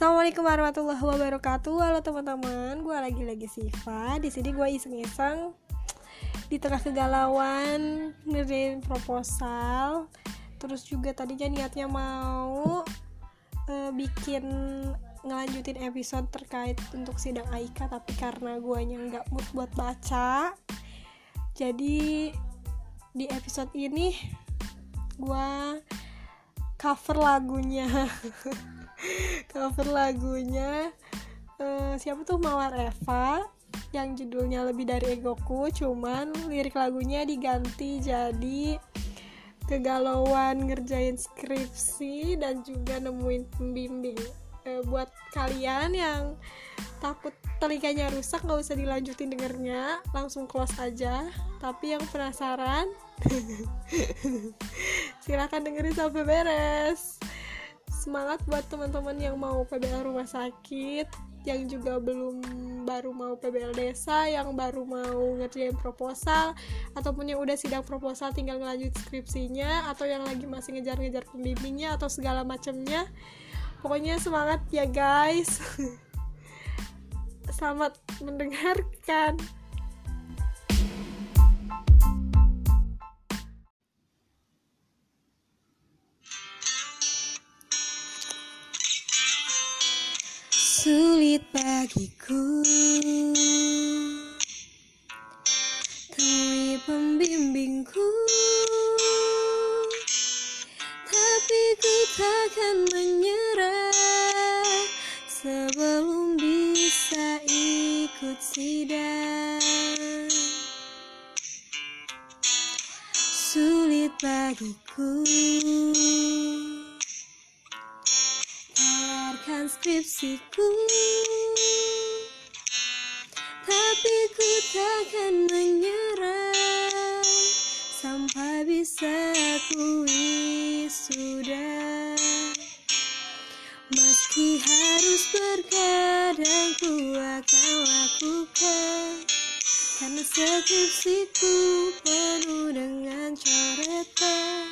Assalamualaikum warahmatullahi wabarakatuh. Halo teman-teman, gue lagi-lagi Siva. Di sini gue iseng-iseng di tengah kegalauan ngerjain proposal. Terus juga tadinya niatnya mau uh, bikin ngelanjutin episode terkait untuk sidang Aika tapi karena guanya nggak mood buat baca jadi di episode ini gua cover lagunya cover lagunya uh, siapa tuh? Mawar Eva yang judulnya lebih dari egoku cuman lirik lagunya diganti jadi kegalauan ngerjain skripsi dan juga nemuin pembimbing. E, buat kalian yang takut telinganya rusak nggak usah dilanjutin dengernya langsung close aja. Tapi yang penasaran silahkan dengerin sampai beres semangat buat teman-teman yang mau PBL rumah sakit yang juga belum baru mau PBL desa yang baru mau ngerjain proposal ataupun yang udah sidang proposal tinggal ngelanjut skripsinya atau yang lagi masih ngejar-ngejar pembimbingnya atau segala macamnya pokoknya semangat ya guys. Selamat mendengarkan sulit bagiku. Temui pembimbingku. Tapi ku takkan menyerah. Sebelum bisa ikut sidang. Sulit bagiku. Skripsiku ku takkan menyerah Sampai bisa ku wisuda Meski harus berkadang ku akan lakukan Karena skripsiku penuh dengan coretan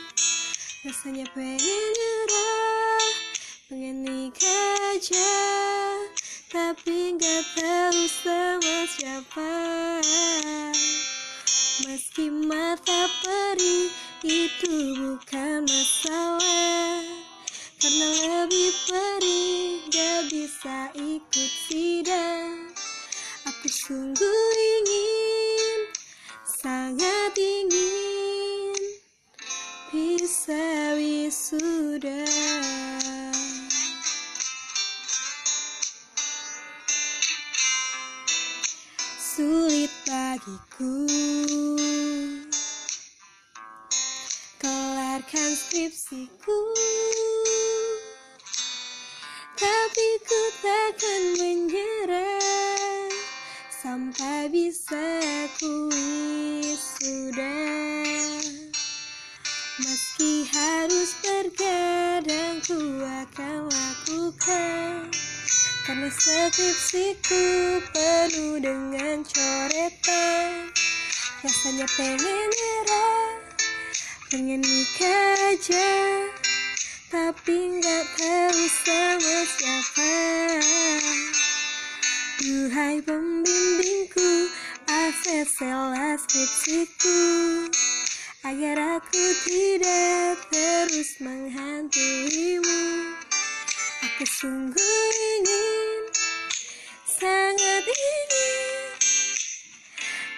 Rasanya pengen nyerah pengen nikah aja tapi nggak tahu sama siapa. Meski mata perih itu bukan masalah karena lebih perih gak bisa ikut sidang. Aku sungguh ingin sulit bagiku. Kelarkan skripsiku. Tapi ku takkan menyerah. Sampai bisa ku wisuda. Meski harus bergadang ku akan lakukan karena skripsiku penuh dengan coretan Rasanya pengen nyerah Pengen nikah aja. Tapi nggak tahu sama siapa. Duhai pembimbingku Akseslah skripsiku Agar aku tidak terus menghantuimu Aku sungguh ingin, sangat ingin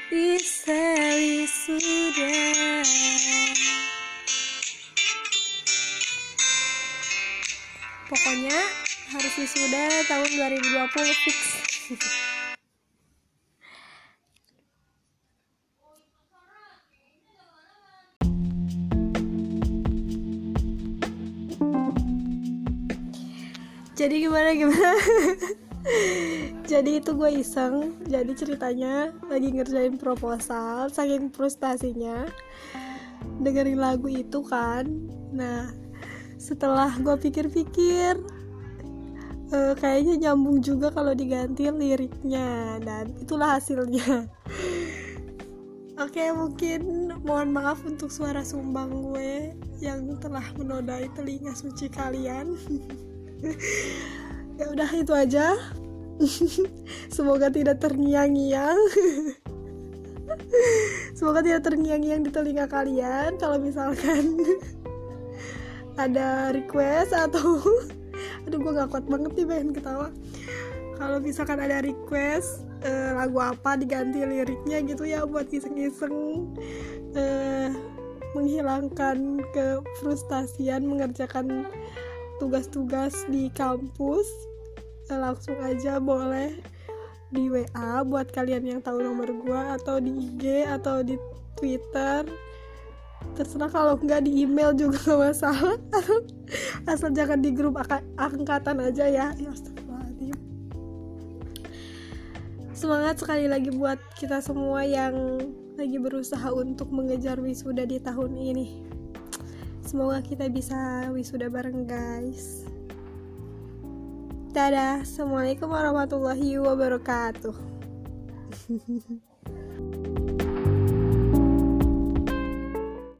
bisa wisuda. Pokoknya harus wisuda tahun 2020 fix. jadi gimana gimana jadi itu gue iseng jadi ceritanya lagi ngerjain proposal saking frustasinya dengerin lagu itu kan. Nah setelah gue pikir-pikir uh, kayaknya nyambung juga kalau diganti liriknya dan itulah hasilnya. Oke mungkin mohon maaf untuk suara sumbang gue yang telah menodai telinga suci kalian ya udah itu aja. Semoga tidak terngiang-ngiang. Semoga tidak terngiang-ngiang di telinga kalian kalau misalkan ada request atau aduh gue gak kuat banget nih pengen ketawa. Kalau misalkan ada request uh, lagu apa diganti liriknya gitu ya buat iseng-iseng uh, menghilangkan kefrustasian mengerjakan tugas-tugas di kampus uh, langsung aja boleh di WA buat kalian yang tahu nomor gue atau di IG atau di Twitter. Terserah kalau nggak di email juga gak masalah. Asal jangan di grup angkatan aja ya. Ya semangat sekali lagi buat kita semua yang lagi berusaha untuk mengejar wisuda di tahun ini semoga kita bisa wisuda bareng guys. Dadah. Assalamualaikum warahmatullahi wabarakatuh